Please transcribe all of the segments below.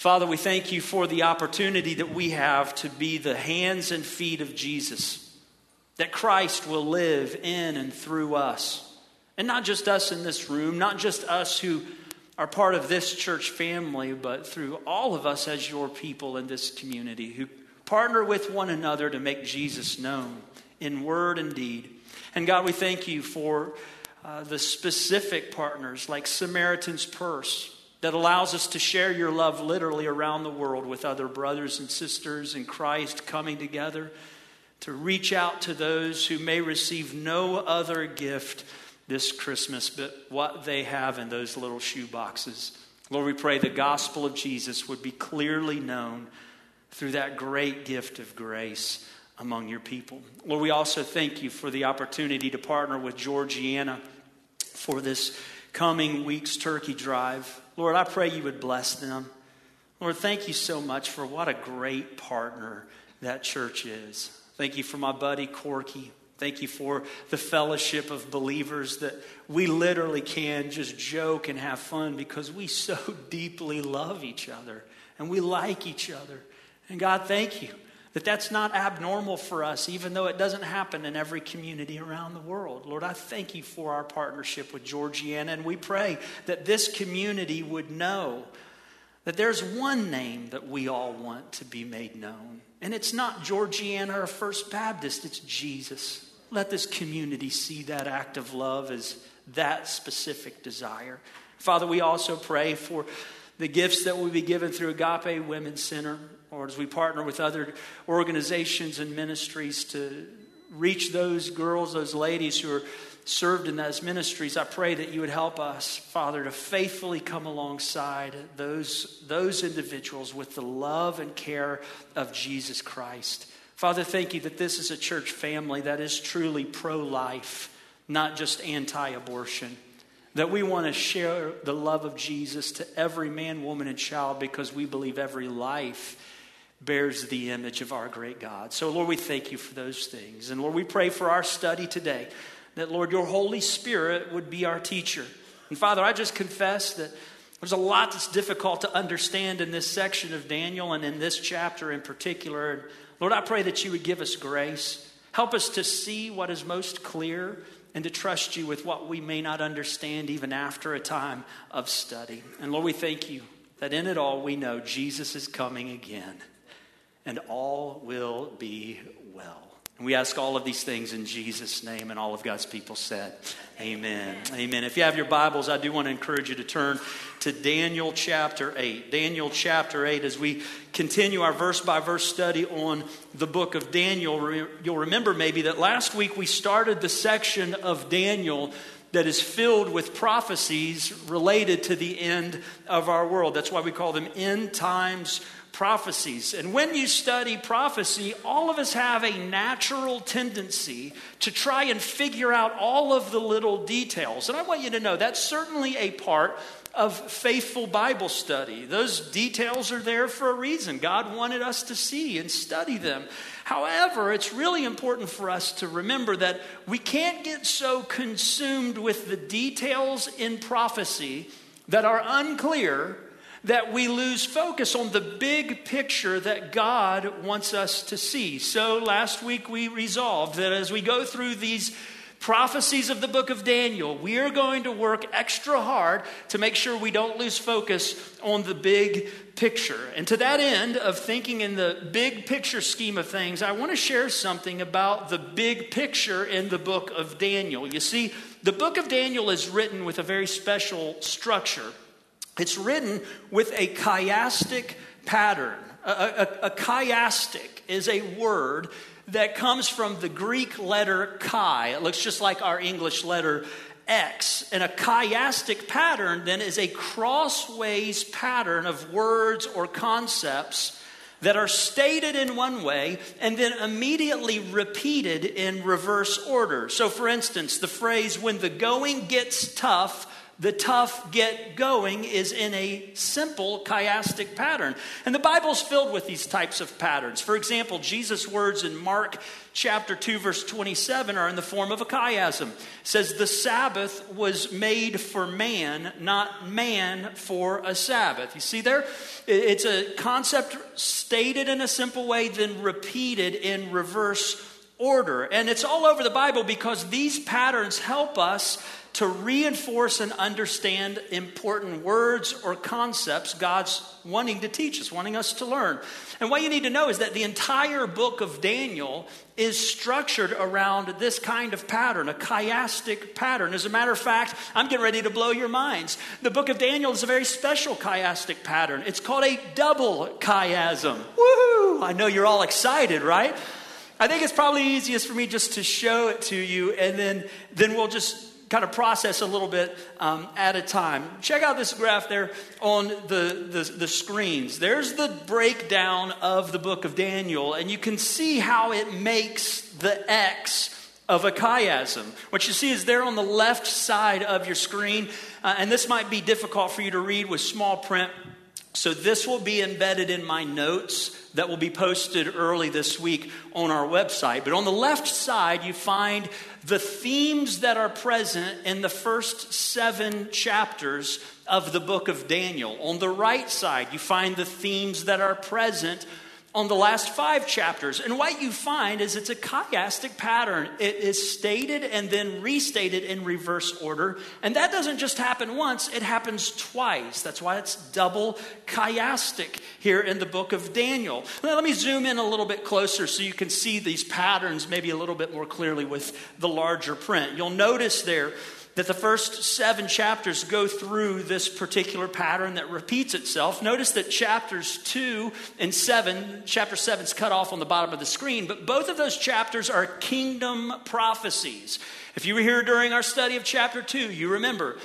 Father, we thank you for the opportunity that we have to be the hands and feet of Jesus, that Christ will live in and through us. And not just us in this room, not just us who are part of this church family, but through all of us as your people in this community who partner with one another to make Jesus known in word and deed. And God, we thank you for uh, the specific partners like Samaritan's Purse that allows us to share your love literally around the world with other brothers and sisters in Christ coming together to reach out to those who may receive no other gift this Christmas but what they have in those little shoe boxes. Lord, we pray the gospel of Jesus would be clearly known through that great gift of grace among your people. Lord, we also thank you for the opportunity to partner with Georgiana for this coming week's turkey drive. Lord, I pray you would bless them. Lord, thank you so much for what a great partner that church is. Thank you for my buddy Corky. Thank you for the fellowship of believers that we literally can just joke and have fun because we so deeply love each other and we like each other. And God, thank you that that's not abnormal for us, even though it doesn't happen in every community around the world. Lord, I thank you for our partnership with Georgiana, and we pray that this community would know that there's one name that we all want to be made known. And it's not Georgiana or First Baptist, it's Jesus. Let this community see that act of love as that specific desire. Father, we also pray for the gifts that will be given through Agape Women's Center or as we partner with other organizations and ministries to reach those girls, those ladies who are served in those ministries, I pray that you would help us, Father, to faithfully come alongside those, those individuals with the love and care of Jesus Christ. Father, thank you that this is a church family that is truly pro life, not just anti abortion. That we want to share the love of Jesus to every man, woman, and child because we believe every life bears the image of our great God. So, Lord, we thank you for those things. And Lord, we pray for our study today that, Lord, your Holy Spirit would be our teacher. And Father, I just confess that there's a lot that's difficult to understand in this section of Daniel and in this chapter in particular. And Lord, I pray that you would give us grace. Help us to see what is most clear and to trust you with what we may not understand even after a time of study. And Lord, we thank you that in it all we know Jesus is coming again and all will be well. And we ask all of these things in Jesus' name, and all of God's people said, Amen. Amen. If you have your Bibles, I do want to encourage you to turn to Daniel chapter 8. Daniel chapter 8, as we continue our verse by verse study on the book of Daniel, you'll remember maybe that last week we started the section of Daniel that is filled with prophecies related to the end of our world. That's why we call them end times prophecies. And when you study prophecy, all of us have a natural tendency to try and figure out all of the little details. And I want you to know that's certainly a part of faithful Bible study. Those details are there for a reason. God wanted us to see and study them. However, it's really important for us to remember that we can't get so consumed with the details in prophecy that are unclear that we lose focus on the big picture that God wants us to see. So last week we resolved that as we go through these prophecies of the book of Daniel, we are going to work extra hard to make sure we don't lose focus on the big picture. And to that end of thinking in the big picture scheme of things, I want to share something about the big picture in the book of Daniel. You see, the book of Daniel is written with a very special structure. It's written with a chiastic pattern. A, a, a, chiastic is a word that comes from the Greek letter chi. It looks just like our English letter X. And a chiastic pattern then is a crossways pattern of words or concepts that are stated in one way and then immediately repeated in reverse order. So, for instance, the phrase, when the going gets tough, the tough get going is in a simple chiastic pattern. And the Bible's filled with these types of patterns. For example, Jesus' words in Mark chapter 2 verse 27 are in the form of a chiasm. It says the Sabbath was made for man, not man for a Sabbath. You see there? It's a concept stated in a simple way then repeated in reverse order. And it's all over the Bible because these patterns help us to reinforce and understand important words or concepts God's wanting to teach us, wanting us to learn. And what you need to know is that the entire book of Daniel is structured around this kind of pattern, a chiastic pattern. As a matter of fact, I'm getting ready to blow your minds. The book of Daniel is a very special chiastic pattern. It's called a double chiasm. Woohoo! I know you're all excited, right? I think it's probably easiest for me just to show it to you and then, then we'll just kind of process a little bit um, at a time. Check out this graph there on the, the, the, screens. There's the breakdown of the book of Daniel, and you can see how it makes the X of a chiasm. What you see is there on the left side of your screen, uh, and this might be difficult for you to read with small print. So, this will be embedded in my notes that will be posted early this week on our website. But on the left side, you find the themes that are present in the first seven chapters of the book of Daniel. On the right side, you find the themes that are present on the last five chapters. And what you find is it's a chiastic pattern. It is stated and then restated in reverse order. And that doesn't just happen once, it happens twice. That's why it's double chiastic here in the book of Daniel. Now, let me zoom in a little bit closer so you can see these patterns maybe a little bit more clearly with the larger print. You'll notice there that the first seven chapters go through this particular pattern that repeats itself. Notice that chapters two and seven, chapter seven is cut off on the bottom of the screen, but both of those chapters are kingdom prophecies. If you were here during our study of chapter two, you remember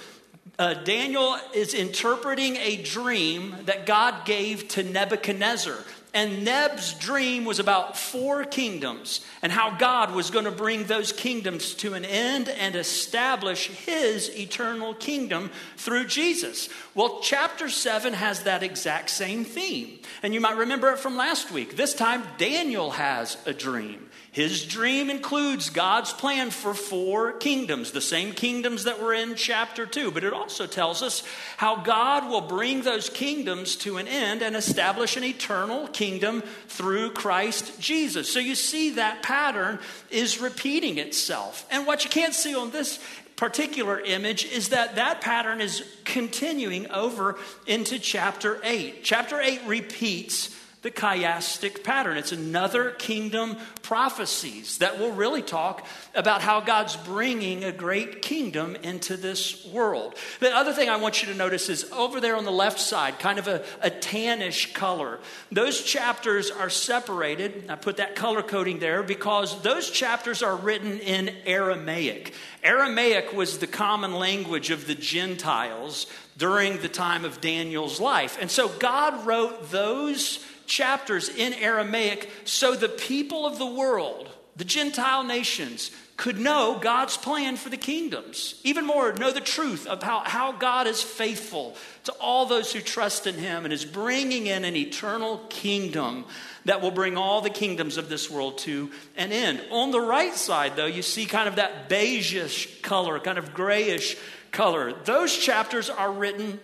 uh, Daniel is interpreting a dream that God gave to Nebuchadnezzar. And Neb's dream was about four kingdoms and how God was going to bring those kingdoms to an end and establish his eternal kingdom through Jesus. Well, chapter 7 has that exact same theme. And you might remember it from last week. This time, Daniel has a dream. His dream includes God's plan for four kingdoms, the same kingdoms that were in chapter 2, but it also tells us how God will bring those kingdoms to an end and establish an eternal kingdom through Christ Jesus. So you see that pattern is repeating itself. And what you can't see on this particular image is that that pattern is continuing over into chapter 8. Chapter 8 repeats the chiastic pattern. It's another kingdom prophecies that will really talk about how God's bringing a great kingdom into this world. The other thing I want you to notice is over there on the left side, kind of a, a tannish color. Those chapters are separated. I put that color coding there because those chapters are written in Aramaic. Aramaic was the common language of the Gentiles during the time of Daniel's life. And so God wrote those chapters in Aramaic so the people of the world, the Gentile nations, could know God's plan for the kingdoms. Even more, know the truth of how, how God is faithful to all those who trust in Him and is bringing in an eternal kingdom that will bring all the kingdoms of this world to an end. On the right side, though, you see kind of that beigeish color, kind of grayish color. Those chapters are written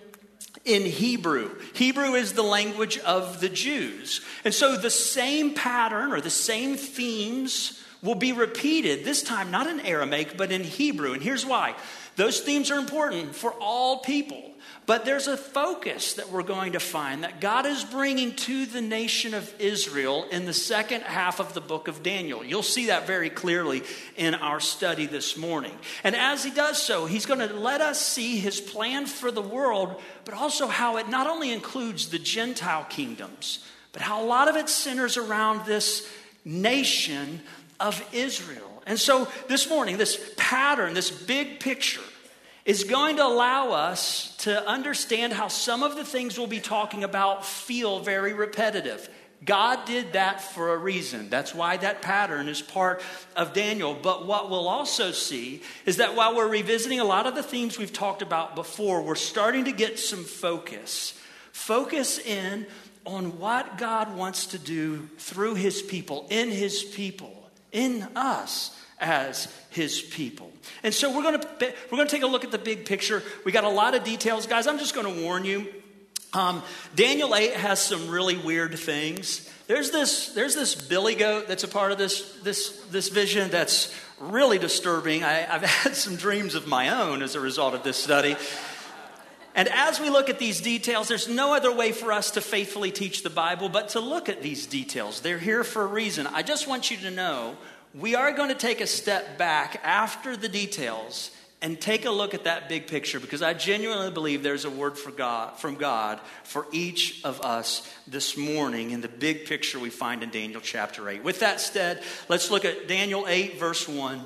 in Hebrew. Hebrew is the language of the Jews. And so the same pattern or the same themes will be repeated, this time not in Aramaic, but in Hebrew. And here's why those themes are important for all people. But there's a focus that we're going to find that God is bringing to the nation of Israel in the second half of the book of Daniel. You'll see that very clearly in our study this morning. And as he does so, he's going to let us see his plan for the world, but also how it not only includes the Gentile kingdoms, but how a lot of it centers around this nation of Israel. And so this morning, this pattern, this big picture, is going to allow us to understand how some of the things we'll be talking about feel very repetitive. God did that for a reason. That's why that pattern is part of Daniel. But what we'll also see is that while we're revisiting a lot of the themes we've talked about before, we're starting to get some focus. Focus in on what God wants to do through his people, in his people, in us as his people. And so we're going to we're going to take a look at the big picture. We got a lot of details, guys. I'm just going to warn you. Um, Daniel 8 has some really weird things. There's this, there's this billy goat that's a part of this, this, this vision that's really disturbing. I, I've had some dreams of my own as a result of this study. And as we look at these details, there's no other way for us to faithfully teach the Bible but to look at these details. They're here for a reason. I just want you to know we are going to take a step back after the details and take a look at that big picture because I genuinely believe there's a word for God, from God for each of us this morning in the big picture we find in Daniel chapter 8. With that said, let's look at Daniel 8, verse 1,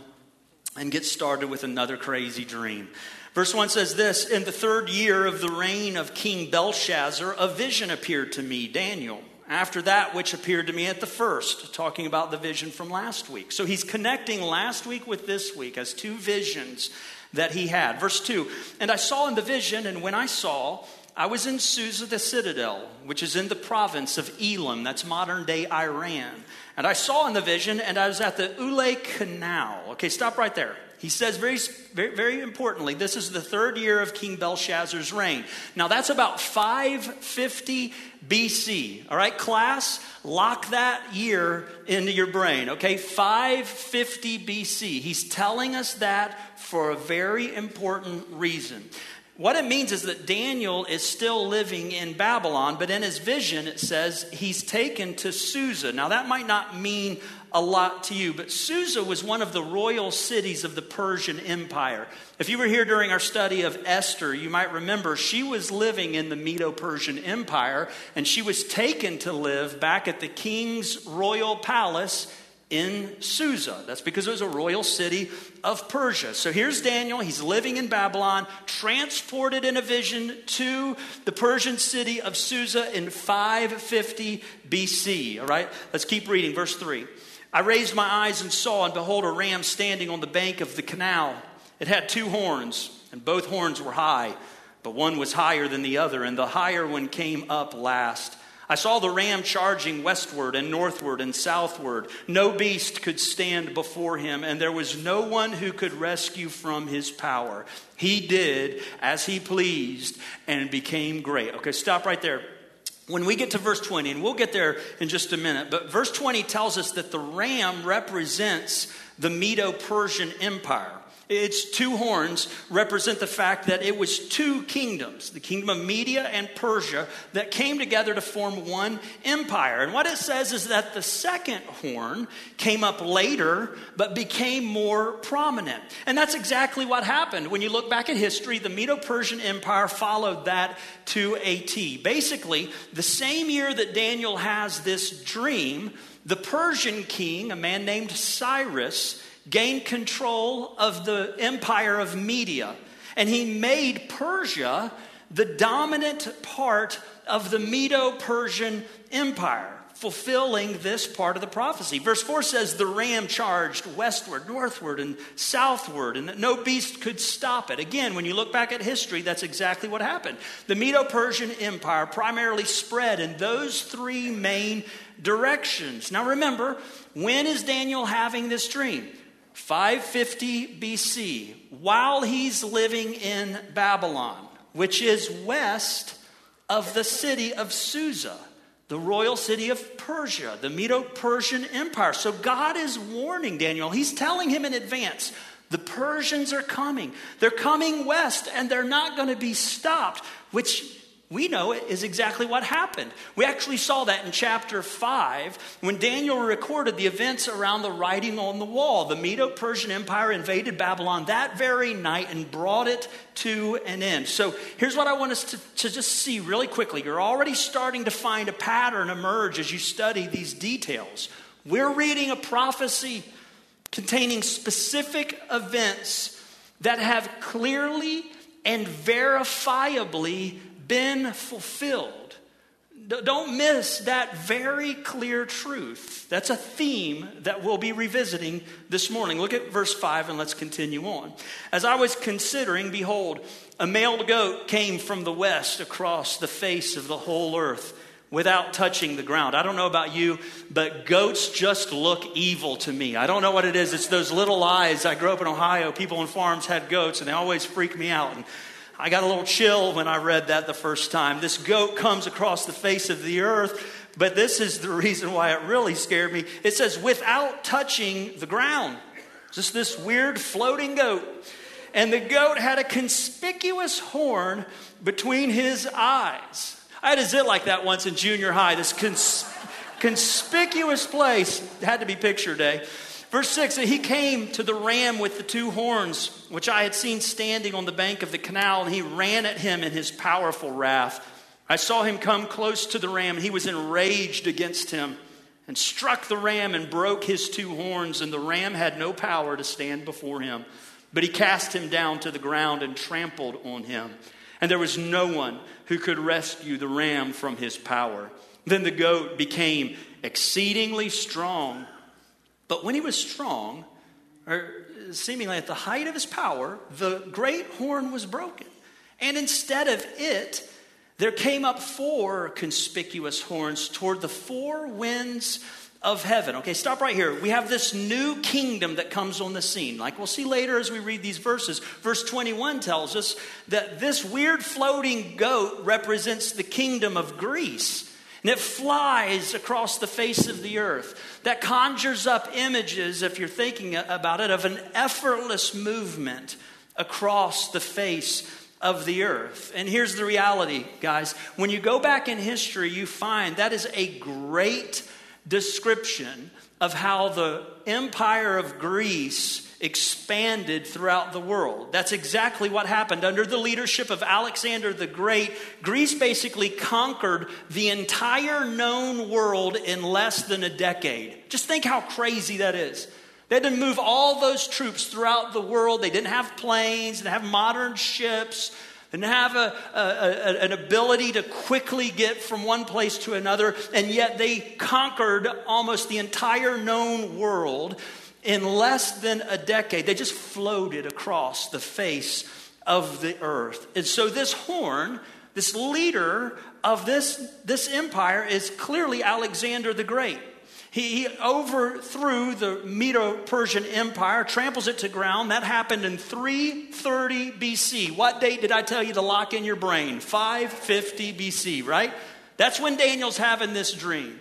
and get started with another crazy dream. Verse 1 says this In the third year of the reign of King Belshazzar, a vision appeared to me, Daniel after that which appeared to me at the first, talking about the vision from last week. So he's connecting last week with this week as two visions that he had. Verse 2 And I saw in the vision, and when I saw, I was in Susa the citadel, which is in the province of Elam, that's modern day Iran. And I saw in the vision, and I was at the Ulai Canal. Okay, stop right there. He says very, very, very importantly, this is the third year of King Belshazzar's reign. Now that's about 550 BC. All right, class, lock that year into your brain. Okay, 550 BC. He's telling us that for a very important reason. What it means is that Daniel is still living in Babylon, but in his vision it says he's taken to Susa. Now, that might not mean a lot to you, but Susa was one of the royal cities of the Persian Empire. If you were here during our study of Esther, you might remember she was living in the Medo Persian Empire, and she was taken to live back at the king's royal palace in Susa. That's because it was a royal city of Persia. So here's Daniel. He's living in Babylon, transported in a vision to the Persian city of Susa in 550 BC. All right, let's keep reading. Verse 3. I raised my eyes and saw, and behold, a ram standing on the bank of the canal. It had two horns, and both horns were high, but one was higher than the other, and the higher one came up last. I saw the ram charging westward and northward and southward. No beast could stand before him, and there was no one who could rescue from his power. He did as he pleased and became great. Okay, stop right there when we get to verse 20, and we'll get there in just a minute, but verse 20 tells us that the ram represents the Medo Persian Empire. Its two horns represent the fact that it was two kingdoms, the kingdom of Media and Persia, that came together to form one empire. And what it says is that the second horn came up later, but became more prominent. And that's exactly what happened. When you look back at history, the Medo Persian Empire followed that to a T. Basically, the same year that Daniel has this dream, the Persian king, a man named Cyrus, gained control of the empire of Media, and he made Persia the dominant part of the Medo Persian Empire, fulfilling this part of the prophecy. Verse 4 says, The ram charged westward, northward, and southward, and that no beast could stop it. Again, when you look back at history, that's exactly what happened. The Medo Persian Empire primarily spread in those three main directions. Now remember, when is Daniel having this dream? 550 BC, while he's living in Babylon, which is west of the city of Susa, the royal city of Persia, the Medo Persian Empire. So God is warning Daniel. He's telling him in advance the Persians are coming. They're coming west and they're not going to be stopped, which we know it is exactly what happened. We actually saw that in chapter 5 when Daniel recorded the events around the writing on the wall. The Medo Persian Empire invaded Babylon that very night and brought it to an end. So here's what I want us to, to just see really quickly. You're already starting to find a pattern emerge as you study these details. We're reading a prophecy containing specific events that have clearly and verifiably been fulfilled. Don't miss that very clear truth. That's a theme that we'll be revisiting this morning. Look at verse 5 and let's continue on. As I was considering, behold, a male goat came from the west across the face of the whole earth without touching the ground. I don't know about you, but goats just look evil to me. I don't know what it is. It's those little eyes. I grew up in Ohio. People on farms had goats, and they always freak me out. And I got a little chill when I read that the first time. This goat comes across the face of the earth, but this is the reason why it really scared me. It says, without touching the ground. Just this weird floating goat. And the goat had a conspicuous horn between his eyes. I had a zit like that once in junior high, this cons- conspicuous place. Had to be picture day. Eh? Verse 6 He came to the ram with the two horns, which I had seen standing on the bank of the canal, and he ran at him in his powerful wrath. I saw him come close to the ram, and he was enraged against him, and struck the ram and broke his two horns, and the ram had no power to stand before him. But he cast him down to the ground and trampled on him. And there was no one who could rescue the ram from his power. Then the goat became exceedingly strong but when he was strong, or seemingly at the height of his power, the great horn was broken. And instead of it, there came up four conspicuous horns toward the four winds of heaven. Okay, stop right here. We have this new kingdom that comes on the scene. Like we'll see later as we read these verses. Verse 21 tells us that this weird floating goat represents the kingdom of Greece it flies across the face of the earth. That conjures up images, if you're thinking about it, of an effortless movement across the face of the earth. And here's the reality, guys. When you go back in history, you find that is a great description of how the empire of Greece expanded throughout the world. That's exactly what happened. Under the leadership of Alexander the Great, Greece basically conquered the entire known world in less than a decade. Just think how crazy that is. They had to move all those troops throughout the world. They didn't have planes, they didn't have modern ships. They didn't have a, a, a, an ability to quickly get from one place to another, and yet they conquered almost the entire known world in less than a decade, they just floated across the face of the earth. And so, this horn, this leader of this, this empire, is clearly Alexander the Great. He, overthrew the Medo Persian Empire, tramples it to ground. That happened in 330 BC. What date did I tell you to lock in your brain? 550 BC, right? That's when Daniel's having this dream.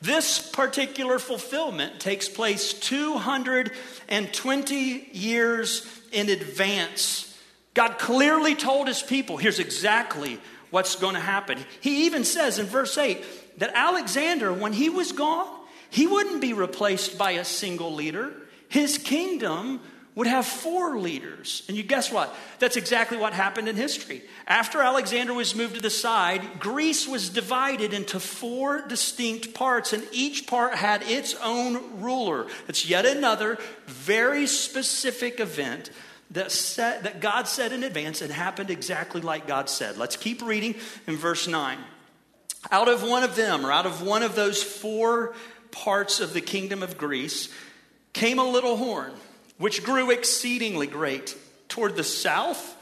This particular fulfillment takes place 220 years in advance. God clearly told his people here's exactly what's going to happen. He even says in verse 8 that Alexander, when he was gone, he wouldn't be replaced by a single leader. His kingdom would have four leaders. And you guess what? That's exactly what happened in history. After Alexander was moved to the side, Greece was divided into four distinct parts, and each part had its own ruler. It's yet another very specific event that, set, that God said in advance and happened exactly like God said. Let's keep reading in verse 9. Out of one of them, or out of one of those four parts of the kingdom of Greece, came a little horn which grew exceedingly great toward the south,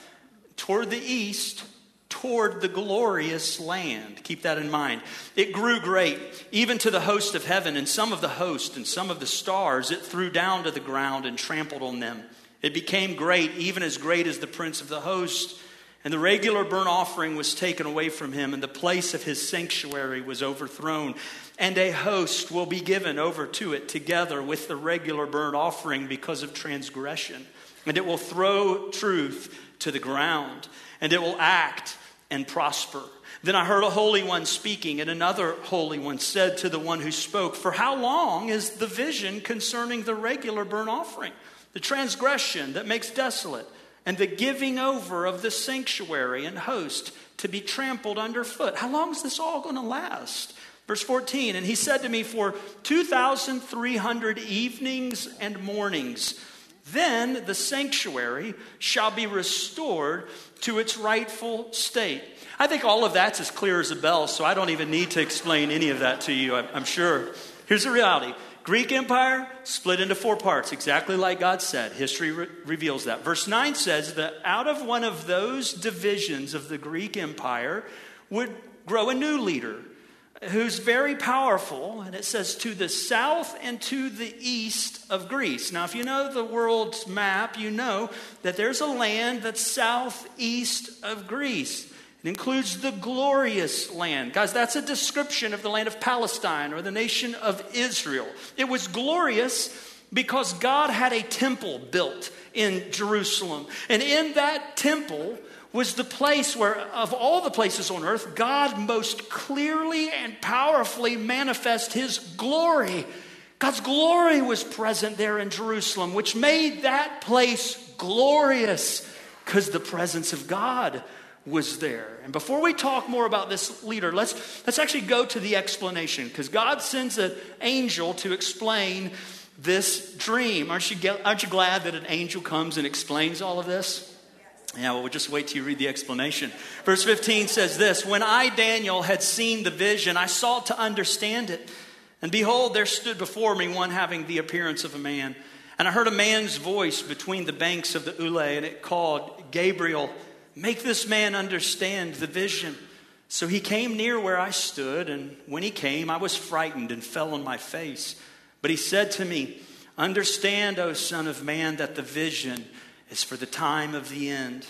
toward the east, toward the glorious land. Keep that in mind. It grew great, even to the host of heaven, and some of the host and some of the stars it threw down to the ground and trampled on them. It became great, even as great as the prince of the host. And the regular burnt offering was taken away from him, and the place of his sanctuary was overthrown and a host will be given over to it together with the regular burnt offering because of transgression. And it will throw truth to the ground, and it will act and prosper. Then I heard a holy one speaking, and another holy one said to the one who spoke, For how long is the vision concerning the regular burnt offering, the transgression that makes desolate, and the giving over of the sanctuary and host to be trampled underfoot? How long is this all going to last? Verse 14, and he said to me, For 2,300 evenings and mornings, then the sanctuary shall be restored to its rightful state. I think all of that's as clear as a bell, so I don't even need to explain any of that to you, I'm sure. Here's the reality Greek Empire split into four parts, exactly like God said. History re- reveals that. Verse 9 says that out of one of those divisions of the Greek Empire would grow a new leader who's very powerful. And it says to the south and to the east of Greece. Now, if you know the world's map, you know that there's a land that's southeast of Greece. It includes the glorious land. Guys, that's a description of the land of Palestine or the nation of Israel. It was glorious because God had a temple built in Jerusalem. And in that temple, was the place where, of all the places on earth, God most clearly and powerfully manifest his glory. God's glory was present there in Jerusalem, which made that place glorious because the presence of God was there. And before we talk more about this leader, let's, let's actually go to the explanation because God sends an angel to explain this dream. Aren't you, aren't you glad that an angel comes and explains all of this? Yeah, well, we'll just wait till you read the explanation. Verse 15 says this When I, Daniel, had seen the vision, I sought to understand it. And behold, there stood before me one having the appearance of a man. And I heard a man's voice between the banks of the Ulai, and it called, Gabriel, make this man understand the vision. So he came near where I stood, and when he came, I was frightened and fell on my face. But he said to me, Understand, O Son of Man, that the vision is for the time of the end.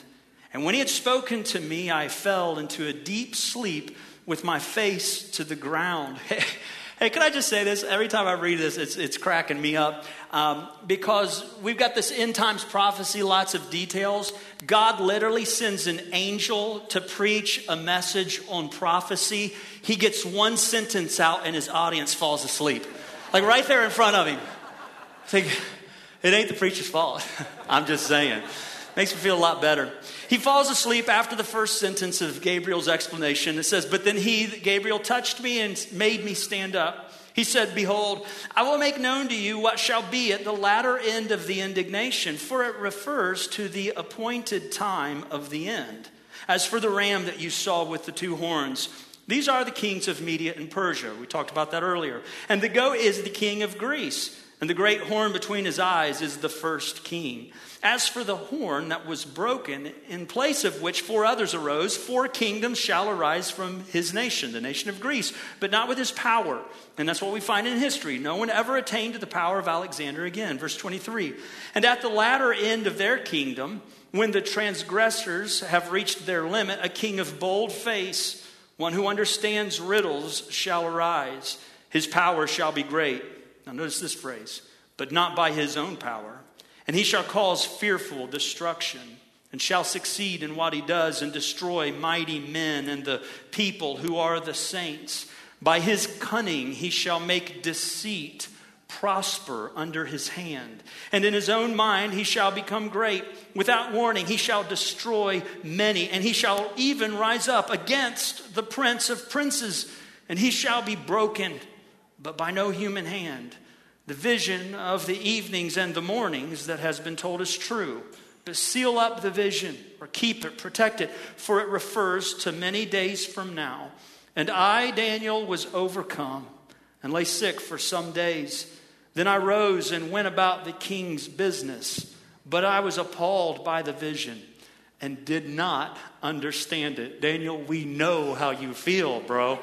And when he had spoken to me, I fell into a deep sleep with my face to the ground. hey, can I just say this? Every time I read this, it's, it's cracking me up um, because we've got this end times prophecy, lots of details. God literally sends an angel to preach a message on prophecy. He gets one sentence out, and his audience falls asleep. Like right there in front of him. think, it ain't the preacher's fault. I'm just saying. Makes me feel a lot better. He falls asleep after the first sentence of Gabriel's explanation. It says, But then he, Gabriel, touched me and made me stand up. He said, Behold, I will make known to you what shall be at the latter end of the indignation, for it refers to the appointed time of the end. As for the ram that you saw with the two horns, these are the kings of Media and Persia. We talked about that earlier. And the goat is the king of Greece. And the great horn between his eyes is the first king. As for the horn that was broken, in place of which four others arose, four kingdoms shall arise from his nation, the nation of Greece, but not with his power. And that's what we find in history. No one ever attained to the power of Alexander again. Verse 23. And at the latter end of their kingdom, when the transgressors have reached their limit, a king of bold face, one who understands riddles, shall arise. His power shall be great. Now, notice this phrase, but not by his own power. And he shall cause fearful destruction, and shall succeed in what he does, and destroy mighty men and the people who are the saints. By his cunning he shall make deceit prosper under his hand. And in his own mind he shall become great. Without warning he shall destroy many, and he shall even rise up against the prince of princes, and he shall be broken but by no human hand. The vision of the evenings and the mornings that has been told is true. But seal up the vision or keep it, protect it, for it refers to many days from now. And I, Daniel, was overcome and lay sick for some days. Then I rose and went about the king's business. But I was appalled by the vision and did not understand it. Daniel, we know how you feel, bro.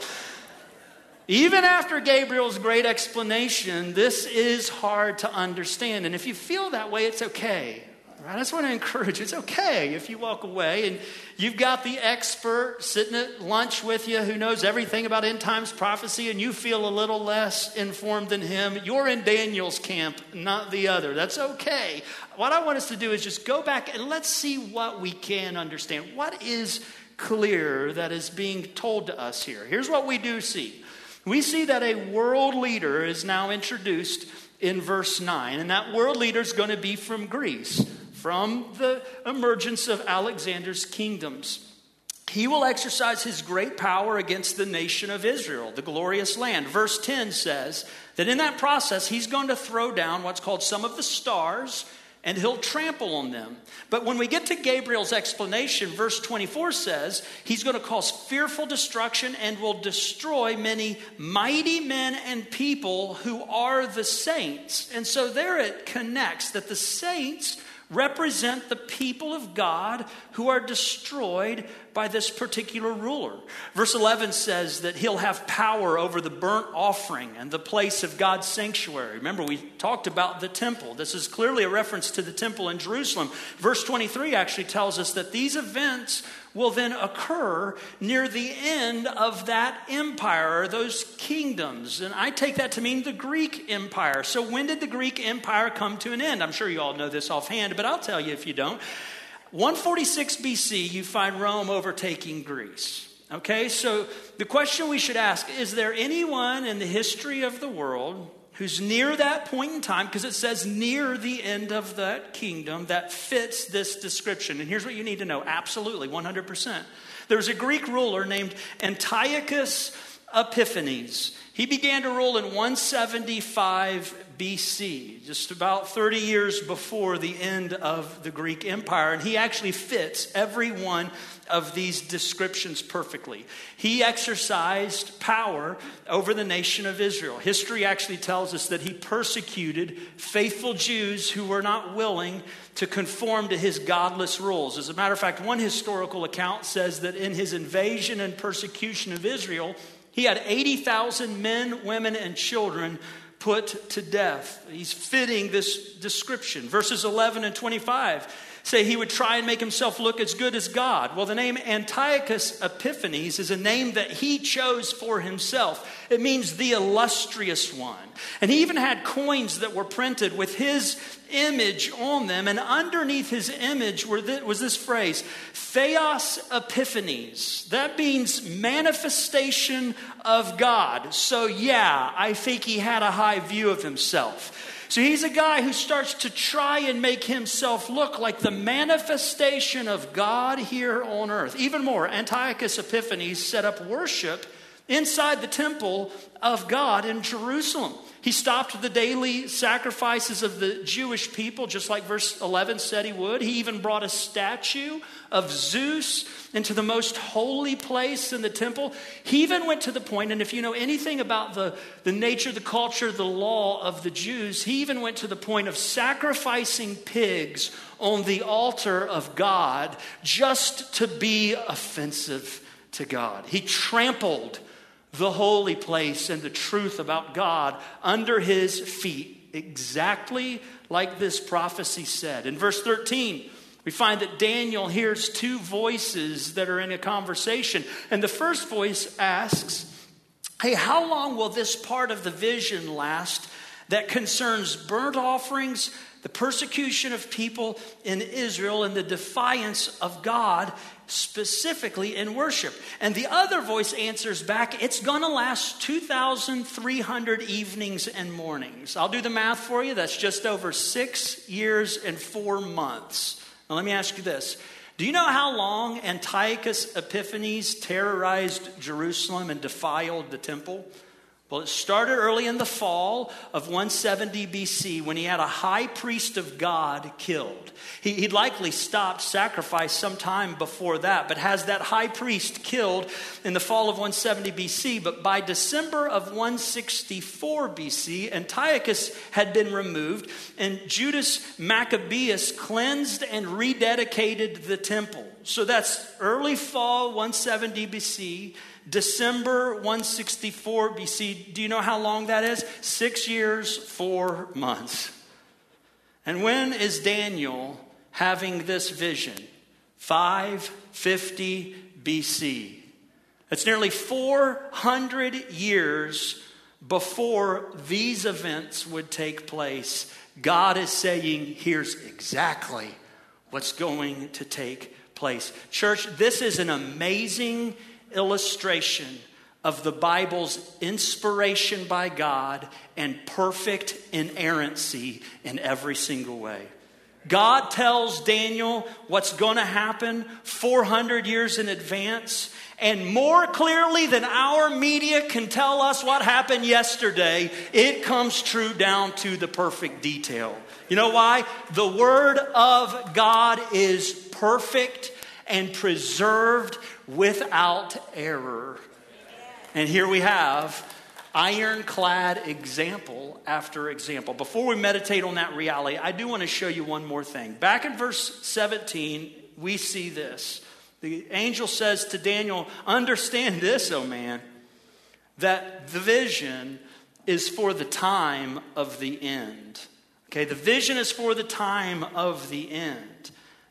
Even after Gabriel's great explanation, this is hard to understand. And if you feel that way, it's okay. I just want to encourage you. It's okay if you walk away and you've got the expert sitting at lunch with you who knows everything about end times prophecy and you feel a little less informed than him. You're in Daniel's camp, not the other. That's okay. What I want us to do is just go back and let's see what we can understand. What is clear that is being told to us here? Here's what we do see we see that a world leader is now introduced in verse 9, and that world leader is going to be from Greece, from the emergence of Alexander's kingdoms. He will exercise his great power against the nation of Israel, the glorious land. Verse 10 says that in that process, he's going to throw down what's called some of the stars and he'll trample on them. But when we get to Gabriel's explanation, verse 24 says he's going to cause fearful destruction and will destroy many mighty men and people who are the saints. And so there it connects that the saints represent the people of God who are destroyed by this particular ruler. Verse 11 says that he'll have power over the burnt offering and the place of God's sanctuary. Remember, we talked about the temple. This is clearly a reference to the temple in Jerusalem. Verse 23 actually tells us that these events will then occur near the end of that empire or those kingdoms. And I take that to mean the Greek Empire. So, when did the Greek Empire come to an end? I'm sure you all know this offhand, but I'll tell you if you don't. 146 BC, you find Rome overtaking Greece. Okay, so the question we should ask is there anyone in the history of the world who's near that point in time, because it says near the end of that kingdom, that fits this description. And here's what you need to know absolutely, 100%. There was a Greek ruler named Antiochus Epiphanes. He began to rule in 175 BC, just about 30 years before the end of the Greek Empire. And he actually fits every one of these descriptions perfectly. He exercised power over the nation of Israel. History actually tells us that he persecuted faithful Jews who were not willing to conform to his godless rules. As a matter of fact, one historical account says that in his invasion and persecution of Israel, he had 80,000 men, women, and children put to death. He's fitting this description. Verses 11 and 25 say he would try and make himself look as good as God. Well, the name Antiochus Epiphanes is a name that he chose for himself. It means the illustrious one. And he even had coins that were printed with his image on them. And underneath his image was this phrase, Theos Epiphanes. That means manifestation of God. So, yeah, I think he had a high view of himself. So he's a guy who starts to try and make himself look like the manifestation of God here on earth. Even more, Antiochus Epiphanes set up worship inside the temple of God in Jerusalem. He stopped the daily sacrifices of the Jewish people, just like verse 11 said he would. He even brought a statue of Zeus into the most holy place in the temple. He even went to the point, and if you know anything about the, the nature, the culture, the law of the Jews, he even went to the point of sacrificing pigs on the altar of God just to be offensive to God. He trampled the holy place and the truth about God under his feet, exactly like this prophecy said. In verse 13, we find that Daniel hears two voices that are in a conversation. And the first voice asks, Hey, how long will this part of the vision last that concerns burnt offerings, the persecution of people in Israel, and the defiance of God specifically in worship. And the other voice answers back, it's going to last 2,300 evenings and mornings. I'll do the math for you. That's just over six years and four months. Now, let me ask you this. Do you know how long Antiochus Epiphanes terrorized Jerusalem and defiled the temple? Well, it started early in the fall of 170 BC when he had a high priest of God killed. He, would likely stopped sacrifice sometime before that, but has that high priest killed in the fall of 170 BC. But by December of 164 BC, Antiochus had been removed, and Judas Maccabeus cleansed and rededicated the temple. So that's early fall 170 BC. December 164 BC. Do you know how long that is? Six years, four months. And when is Daniel having this vision? 550 BC. It's nearly 400 years before these events would take place. God is saying, here's exactly what's going to take place. Church, this is an amazing illustration of the Bible's inspiration by God and perfect inerrancy in every single way. God tells Daniel what's going to happen 400 years in advance. And more clearly than our media can tell us what happened yesterday, it comes true down to the perfect detail. You know why? The Word of God is perfect and preserved without error. And here we have ironclad example after example. Before we meditate on that reality, I do want to show you one more thing. Back in verse 17, we see this. The angel says to Daniel, Understand this, O man, that the vision is for the time of the end. Okay, the vision is for the time of the end.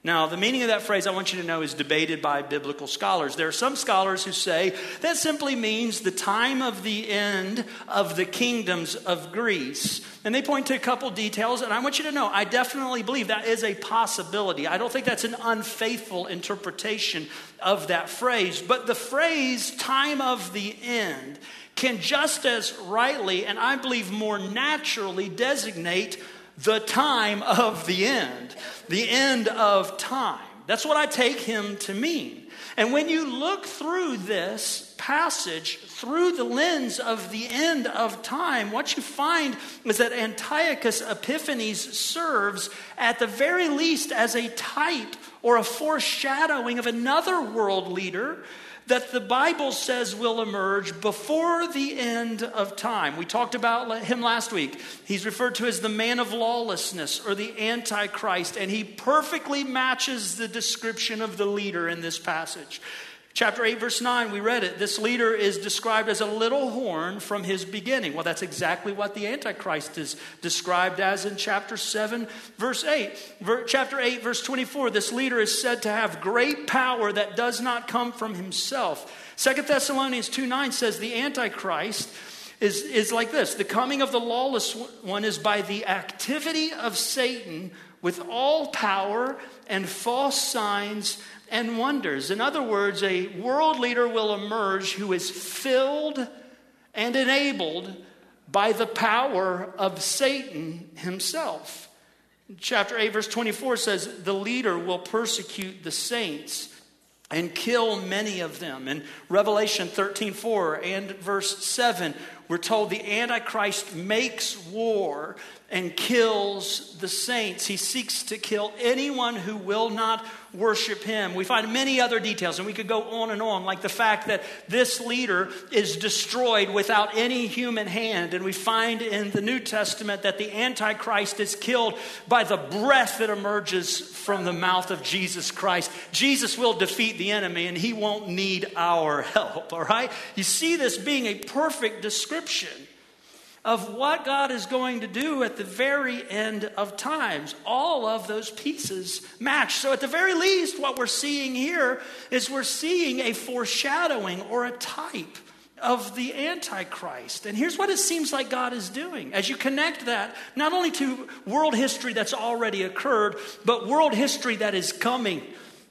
Now, the meaning of that phrase, I want you to know, is debated by biblical scholars. There are some scholars who say that simply means the time of the end of the kingdoms of Greece. And they point to a couple details, and I want you to know, I definitely believe that is a possibility. I don't think that's an unfaithful interpretation of that phrase. But the phrase, time of the end, can just as rightly, and I believe more naturally, designate the time of the end, the end of time. That's what I take him to mean. And when you look through this passage through the lens of the end of time, what you find is that Antiochus Epiphanes serves at the very least as a type or a foreshadowing of another world leader that the Bible says will emerge before the end of time. We talked about him last week. He's referred to as the man of lawlessness or the Antichrist, and he perfectly matches the description of the leader in this passage. Chapter 8, verse 9, we read it. This leader is described as a little horn from his beginning. Well, that's exactly what the Antichrist is described as in chapter 7, verse 8. Ver, chapter 8, verse 24, this leader is said to have great power that does not come from himself. Second Thessalonians 2 9 says the Antichrist is, is like this the coming of the lawless one is by the activity of Satan with all power and false signs and wonders. In other words, a world leader will emerge who is filled and enabled by the power of Satan himself. Chapter 8, verse 24 says, The leader will persecute the saints and kill many of them. In Revelation 13, 4 and verse 7, we're told the Antichrist makes war and kills the saints. He seeks to kill anyone who will not worship him. We find many other details, and we could go on and on, like the fact that this leader is destroyed without any human hand. And we find in the New Testament that the Antichrist is killed by the breath that emerges from the mouth of Jesus Christ. Jesus will defeat the enemy, and he won't need our help, all right? You see this being a perfect description of what God is going to do at the very end of times. All of those pieces match. So, at the very least, what we're seeing here is we're seeing a foreshadowing or a type of the Antichrist. And here's what it seems like God is doing. As you connect that, not only to world history that's already occurred, but world history that is coming.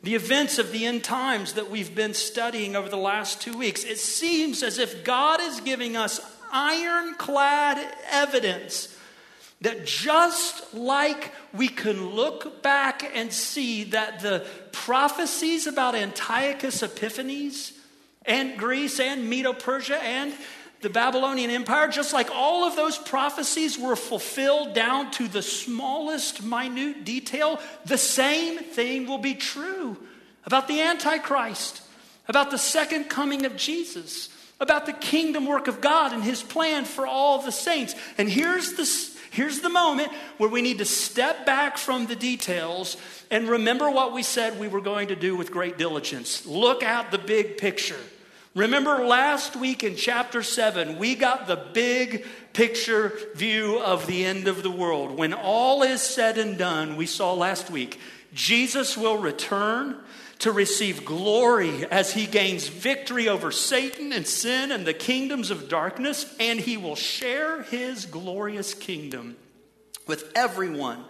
The events of the end times that we've been studying over the last two weeks, it seems as if God is giving us ironclad evidence that just like we can look back and see that the prophecies about Antiochus Epiphanes and Greece and Medo Persia and the Babylonian Empire, just like all of those prophecies were fulfilled down to the smallest minute detail, the same thing will be true about the Antichrist, about the second coming of Jesus about the kingdom work of God and his plan for all the saints. And here's the, here's the moment where we need to step back from the details and remember what we said we were going to do with great diligence. Look at the big picture. Remember last week in chapter 7, we got the big picture view of the end of the world. When all is said and done, we saw last week, Jesus will return to receive glory as he gains victory over Satan and sin and the kingdoms of darkness, and he will share his glorious kingdom with everyone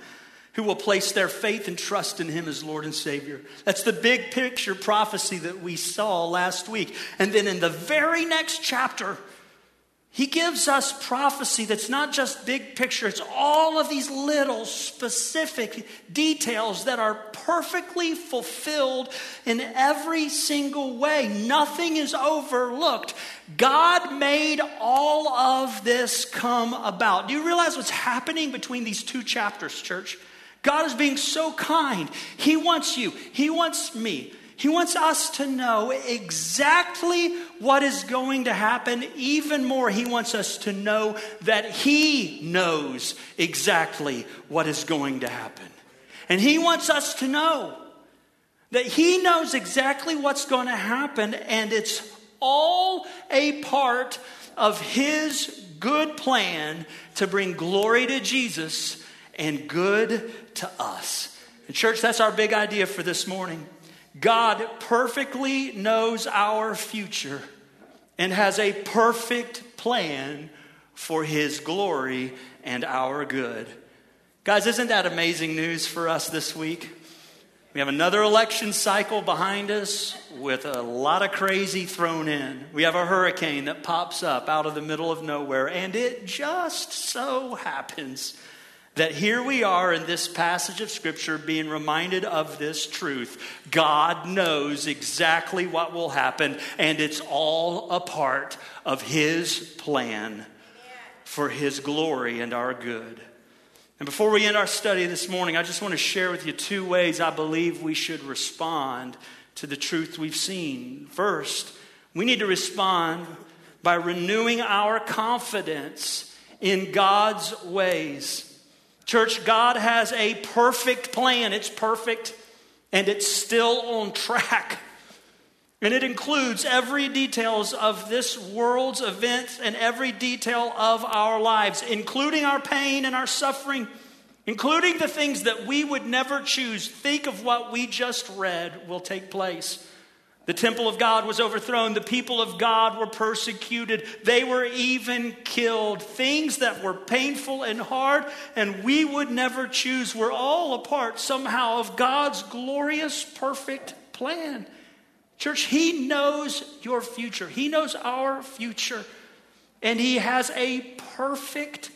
who will place their faith and trust in him as Lord and Savior. That's the big picture prophecy that we saw last week. And then in the very next chapter, He gives us prophecy that's not just big picture, it's all of these little specific details that are perfectly fulfilled in every single way. Nothing is overlooked. God made all of this come about. Do you realize what's happening between these two chapters, church? God is being so kind. He wants you, He wants me he wants us to know exactly what is going to happen. Even more, He wants us to know that He knows exactly what is going to happen. And He wants us to know that He knows exactly what's going to happen, and it's all a part of His good plan to bring glory to Jesus and good to us. And, church, that's our big idea for this morning. God perfectly knows our future and has a perfect plan for his glory and our good. Guys, isn't that amazing news for us this week? We have another election cycle behind us with a lot of crazy thrown in. We have a hurricane that pops up out of the middle of nowhere, and it just so happens that here we are in this passage of Scripture being reminded of this truth. God knows exactly what will happen, and it's all a part of His plan for His glory and our good. And before we end our study this morning, I just want to share with you two ways I believe we should respond to the truth we've seen. First, we need to respond by renewing our confidence in God's ways. Church, God has a perfect plan. It's perfect and it's still on track. And it includes every details of this world's events and every detail of our lives, including our pain and our suffering, including the things that we would never choose. Think of what we just read will take place. The temple of God was overthrown. The people of God were persecuted. They were even killed. Things that were painful and hard and we would never choose were all a part somehow of God's glorious, perfect plan. Church, He knows your future, He knows our future, and He has a perfect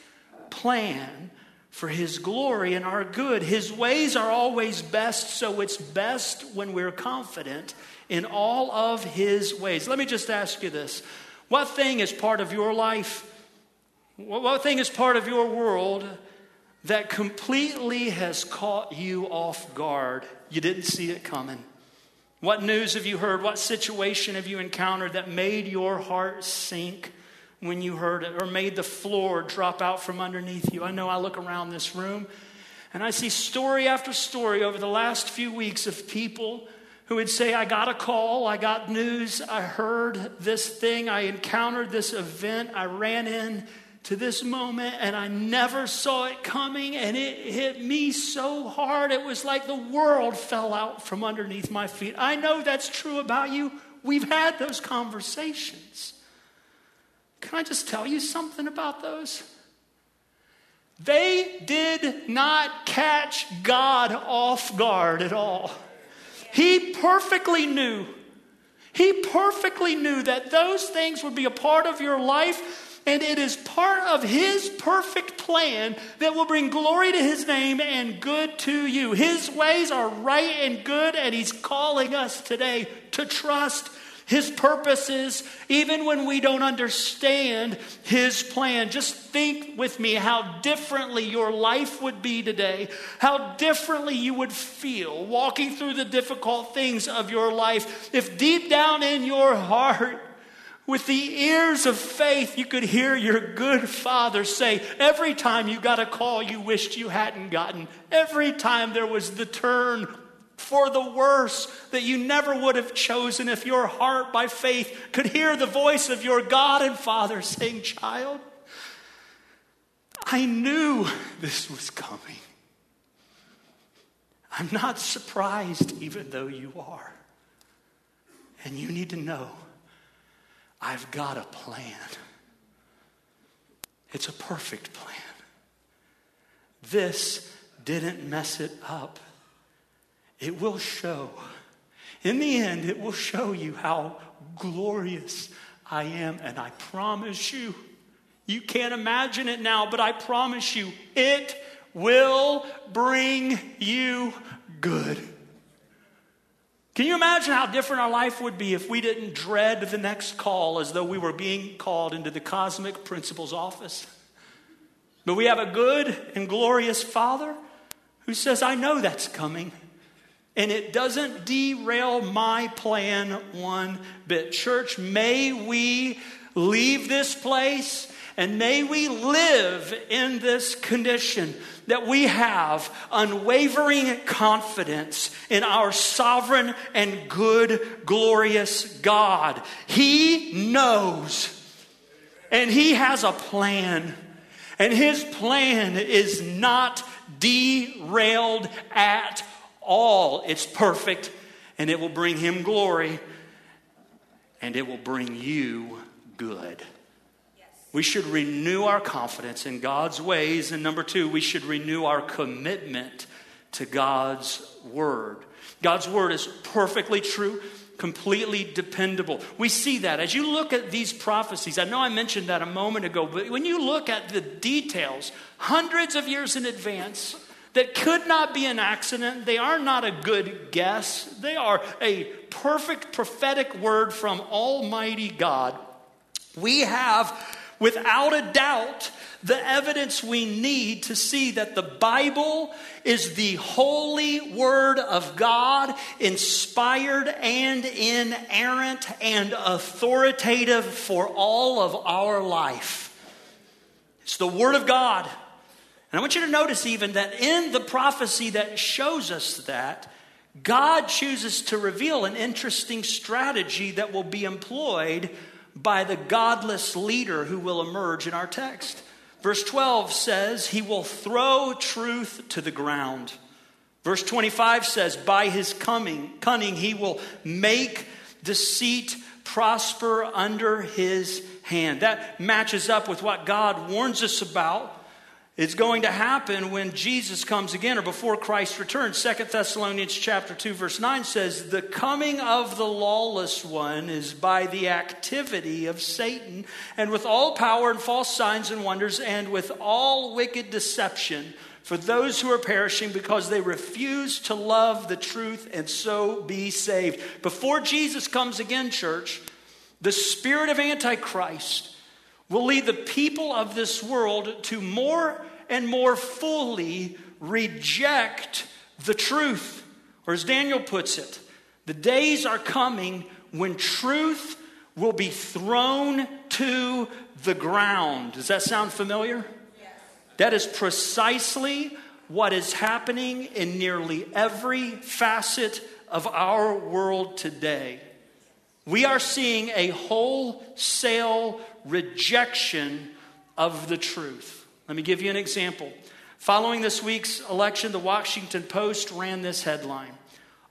plan for His glory and our good. His ways are always best, so it's best when we're confident in all of his ways. Let me just ask you this what thing is part of your life? What thing is part of your world that completely has caught you off guard? You didn't see it coming. What news have you heard? What situation have you encountered that made your heart sink when you heard it or made the floor drop out from underneath you? I know I look around this room and I see story after story over the last few weeks of people who would say, I got a call, I got news, I heard this thing, I encountered this event, I ran in to this moment and I never saw it coming and it hit me so hard it was like the world fell out from underneath my feet. I know that's true about you. We've had those conversations. Can I just tell you something about those? They did not catch God off guard at all. He perfectly knew. He perfectly knew that those things would be a part of your life, and it is part of His perfect plan that will bring glory to His name and good to you. His ways are right and good, and He's calling us today to trust his purposes, even when we don't understand His plan. Just think with me how differently your life would be today, how differently you would feel walking through the difficult things of your life if deep down in your heart, with the ears of faith, you could hear your good father say, Every time you got a call you wished you hadn't gotten, every time there was the turn for the worse that you never would have chosen if your heart by faith could hear the voice of your God and Father saying, Child, I knew this was coming. I'm not surprised, even though you are. And you need to know I've got a plan. It's a perfect plan. This didn't mess it up. It will show. In the end, it will show you how glorious I am. And I promise you, You can't imagine it now, but I promise you, it will bring you good. Can you imagine how different our life would be if we didn't dread the next call as though we were being called into the cosmic principal's office? But we have a good and glorious Father who says, I know that's coming. And it doesn't derail my plan one bit. Church, may we leave this place and may we live in this condition that we have unwavering confidence in our sovereign and good, glorious God. He knows, and He has a plan, and His plan is not derailed at all. It's perfect, and it will bring Him glory, and it will bring you good. We should renew our confidence in God's ways. And number two, we should renew our commitment to God's word. God's word is perfectly true, completely dependable. We see that as you look at these prophecies. I know I mentioned that a moment ago, but when you look at the details, hundreds of years in advance, that could not be an accident. They are not a good guess. They are a perfect prophetic word from Almighty God. We have without a doubt, the evidence we need to see that the Bible is the holy Word of God, inspired and inerrant and authoritative for all of our life. It's the Word of God. And I want you to notice even that in the prophecy that shows us that, God chooses to reveal an interesting strategy that will be employed by the godless leader who will emerge in our text. Verse 12 says, He will throw truth to the ground. Verse 25 says, By his coming, cunning, he will make deceit prosper under his hand. That matches up with what God warns us about it's going to happen when Jesus comes again or before Christ returns. Second Thessalonians chapter 2 verse 9 says, "The coming of the lawless one is by the activity of Satan, and with all power and false signs and wonders and with all wicked deception for those who are perishing because they refuse to love the truth and so be saved." Before Jesus comes again, church, the spirit of antichrist will lead the people of this world to more and more fully reject the truth. Or as Daniel puts it, the days are coming when truth will be thrown to the ground. Does that sound familiar? Yes. That is precisely what is happening in nearly every facet of our world today. We are seeing a wholesale rejection of the truth. Let me give you an example. Following this week's election, the Washington Post ran this headline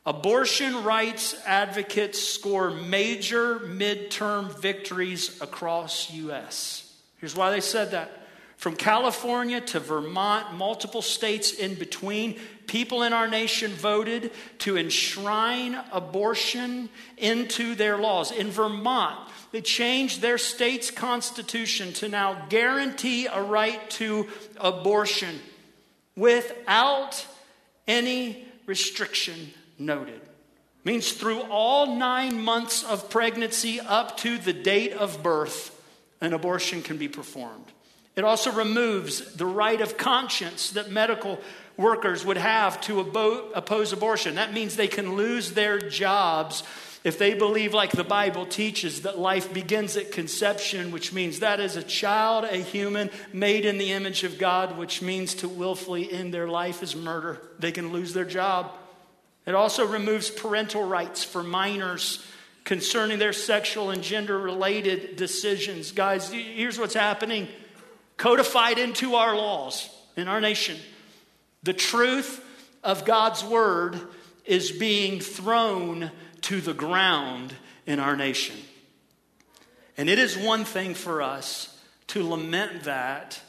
Abortion rights advocates score major midterm victories across U.S. Here's why they said that. From California to Vermont, multiple states in between, people in our nation voted to enshrine abortion into their laws. In Vermont, they changed their state's constitution to now guarantee a right to abortion without any restriction noted. Means through all nine months of pregnancy up to the date of birth, an abortion can be performed. It also removes the right of conscience that medical workers would have to oppose abortion. That means they can lose their jobs if they believe, like the Bible teaches, that life begins at conception, which means that is a child, a human made in the image of God, which means to willfully end their life is murder. They can lose their job. It also removes parental rights for minors concerning their sexual and gender related decisions. Guys, here's what's happening codified into our laws in our nation. The truth of God's word is being thrown to the ground in our nation. And it is one thing for us to lament that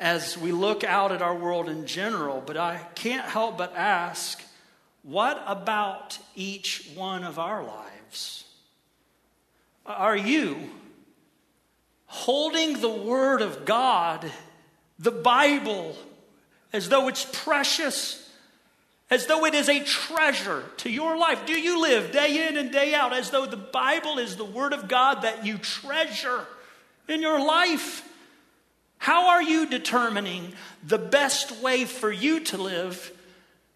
as we look out at our world in general, but I can't help but ask what about each one of our lives? Are you holding the Word of God, the Bible, as though it's precious, as though it is a treasure to your life. Do you live day in and day out as though the Bible is the Word of God that you treasure in your life? How are you determining the best way for you to live,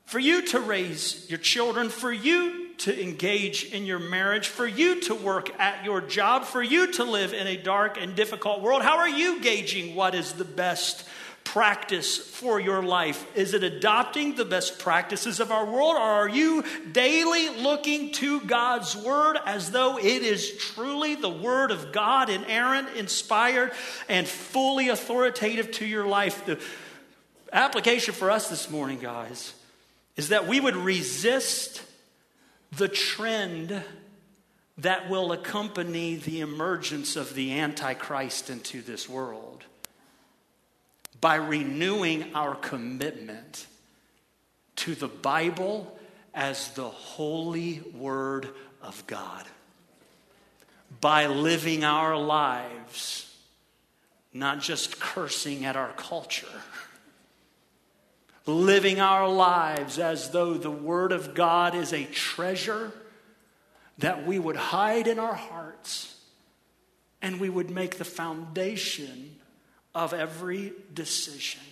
for you to raise your children, for you to engage in your marriage, for you to work at your job, for you to live in a dark and difficult world? How are you gauging what is the best practice for your life? Is it adopting the best practices of our world, or are you daily looking to God's Word as though it is truly the Word of God, inerrant, inspired, and fully authoritative to your life? The application for us this morning, guys, is that we would resist the trend that will accompany the emergence of the Antichrist into this world by renewing our commitment to the Bible as the holy Word of God. By living our lives, not just cursing at our culture living our lives as though the Word of God is a treasure that we would hide in our hearts and we would make the foundation of every decision.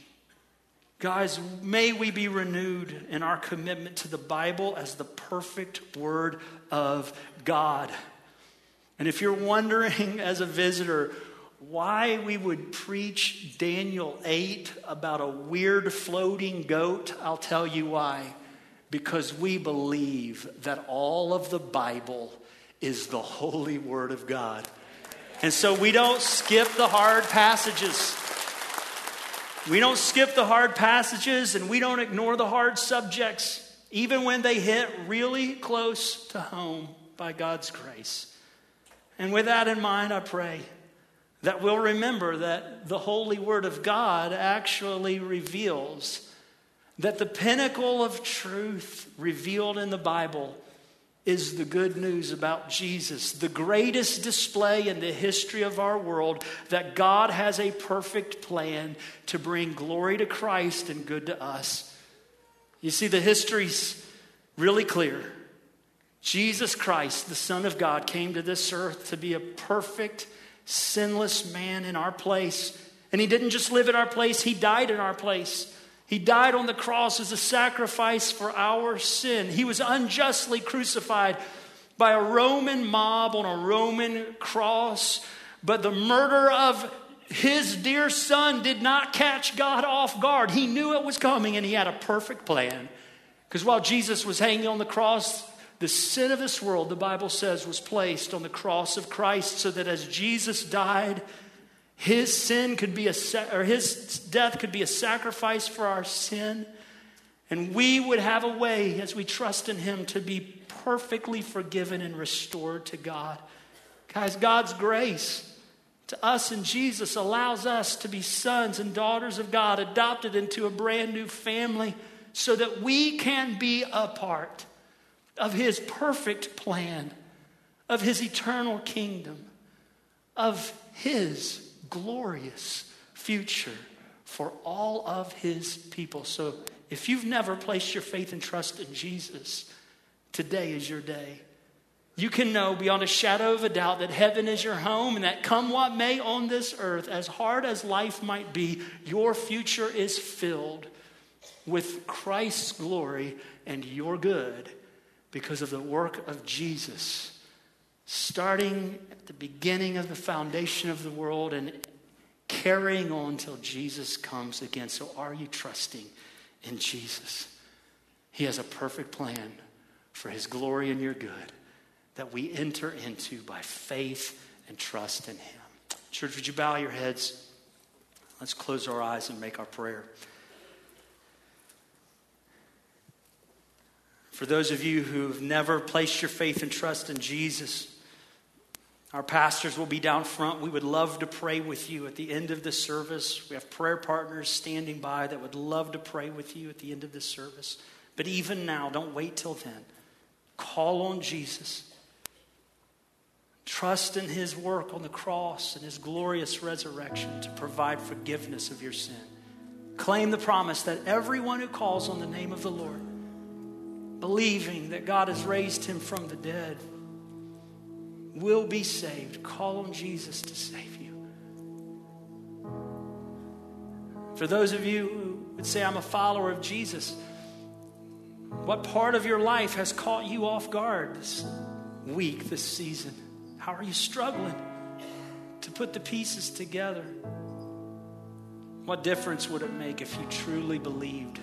Guys, may we be renewed in our commitment to the Bible as the perfect Word of God. And if you're wondering as a visitor, why we would preach Daniel 8 about a weird floating goat, I'll tell you why. Because we believe that all of the Bible is the holy Word of God. And so we don't skip the hard passages. We don't skip the hard passages and we don't ignore the hard subjects, even when they hit really close to home by God's grace. And with that in mind, I pray that we'll remember that the holy word of God actually reveals that the pinnacle of truth revealed in the Bible is the good news about Jesus, the greatest display in the history of our world that God has a perfect plan to bring glory to Christ and good to us. You see, the history's really clear. Jesus Christ, the Son of God, came to this earth to be a perfect sinless man in our place. And he didn't just live in our place, he died in our place. He died on the cross as a sacrifice for our sin. He was unjustly crucified by a Roman mob on a Roman cross. But the murder of his dear son did not catch God off guard. He knew it was coming and he had a perfect plan. Because while Jesus was hanging on the cross, the sin of this world, the Bible says, was placed on the cross of Christ so that as Jesus died, his sin could be a or his death could be a sacrifice for our sin and we would have a way as we trust in him to be perfectly forgiven and restored to God. Guys, God's grace to us in Jesus allows us to be sons and daughters of God, adopted into a brand new family so that we can be a part of his perfect plan, of his eternal kingdom, of his glorious future for all of his people. So if you've never placed your faith and trust in Jesus, today is your day. You can know beyond a shadow of a doubt that heaven is your home and that come what may on this earth, as hard as life might be, your future is filled with Christ's glory and your good because of the work of Jesus, starting at the beginning of the foundation of the world and carrying on till Jesus comes again. So, are you trusting in Jesus? He has a perfect plan for his glory and your good that we enter into by faith and trust in him. Church, would you bow your heads? Let's close our eyes and make our prayer. For those of you who've never placed your faith and trust in Jesus, our pastors will be down front. We would love to pray with you at the end of the service. We have prayer partners standing by that would love to pray with you at the end of this service. But even now, don't wait till then. Call on Jesus. Trust in his work on the cross and his glorious resurrection to provide forgiveness of your sin. Claim the promise that everyone who calls on the name of the Lord, believing that God has raised him from the dead, will be saved. Call on Jesus to save you. For those of you who would say, I'm a follower of Jesus, what part of your life has caught you off guard this week, this season? How are you struggling to put the pieces together? What difference would it make if you truly believed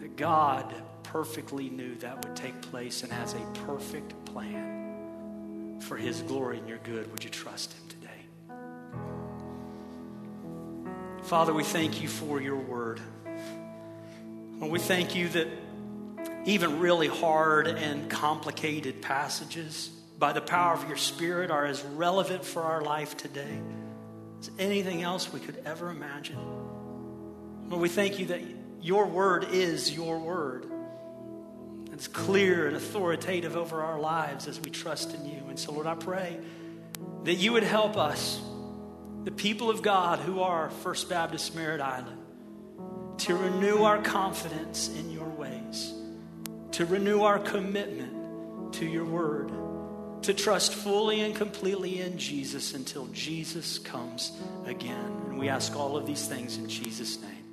that God perfectly knew that would take place and has a perfect plan for His glory and your good? Would you trust Him today? Father, we thank you for your word. And we thank you that even really hard and complicated passages, by the power of your Spirit, are as relevant for our life today as anything else we could ever imagine. Lord, we thank you that your word is your word. It's clear and authoritative over our lives as we trust in you. And so, Lord, I pray that you would help us, the people of God who are First Baptist Merritt Island, to renew our confidence in your ways, to renew our commitment to your word to trust fully and completely in Jesus until Jesus comes again. And we ask all of these things in Jesus' name.